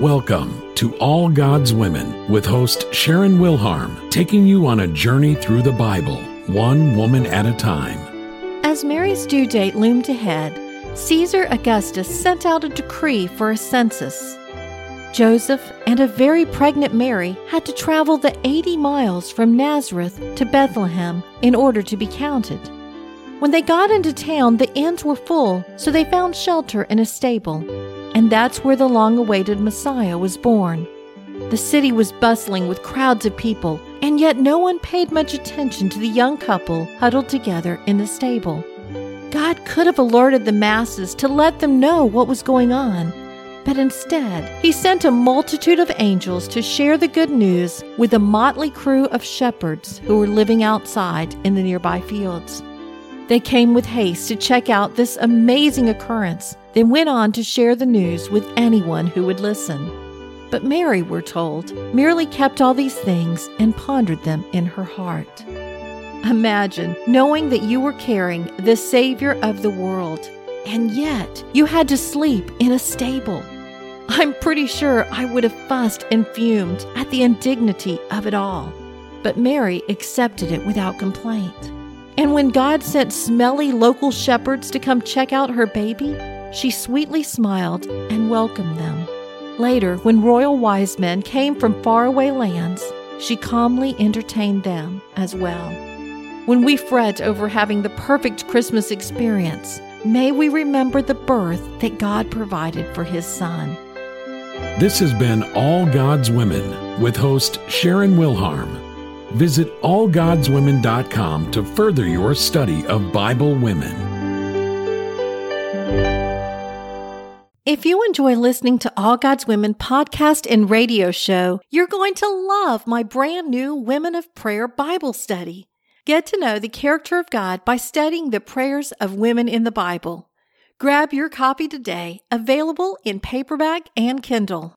Welcome to All God's Women with host Sharon Wilharm, taking you on a journey through the Bible, one woman at a time. As Mary's due date loomed ahead, Caesar Augustus sent out a decree for a census. Joseph and a very pregnant Mary had to travel the 80 miles from Nazareth to Bethlehem in order to be counted. When they got into town, the inns were full, so they found shelter in a stable, and that's where the long awaited Messiah was born. The city was bustling with crowds of people, and yet no one paid much attention to the young couple huddled together in the stable. God could have alerted the masses to let them know what was going on, but instead, he sent a multitude of angels to share the good news with a motley crew of shepherds who were living outside in the nearby fields. They came with haste to check out this amazing occurrence, then went on to share the news with anyone who would listen. But Mary, we're told, merely kept all these things and pondered them in her heart. Imagine knowing that you were carrying the Savior of the world, and yet you had to sleep in a stable. I'm pretty sure I would have fussed and fumed at the indignity of it all. But Mary accepted it without complaint. And when God sent smelly local shepherds to come check out her baby, she sweetly smiled and welcomed them. Later, when royal wise men came from faraway lands, she calmly entertained them as well. When we fret over having the perfect Christmas experience, may we remember the birth that God provided for His Son. This has been All God's Women with host Sharon Wilharm. Visit allgodswomen.com to further your study of Bible women. If you enjoy listening to All God's Women podcast and radio show, you're going to love my brand new Women of Prayer Bible study. Get to know the character of God by studying the prayers of women in the Bible. Grab your copy today, available in paperback and Kindle.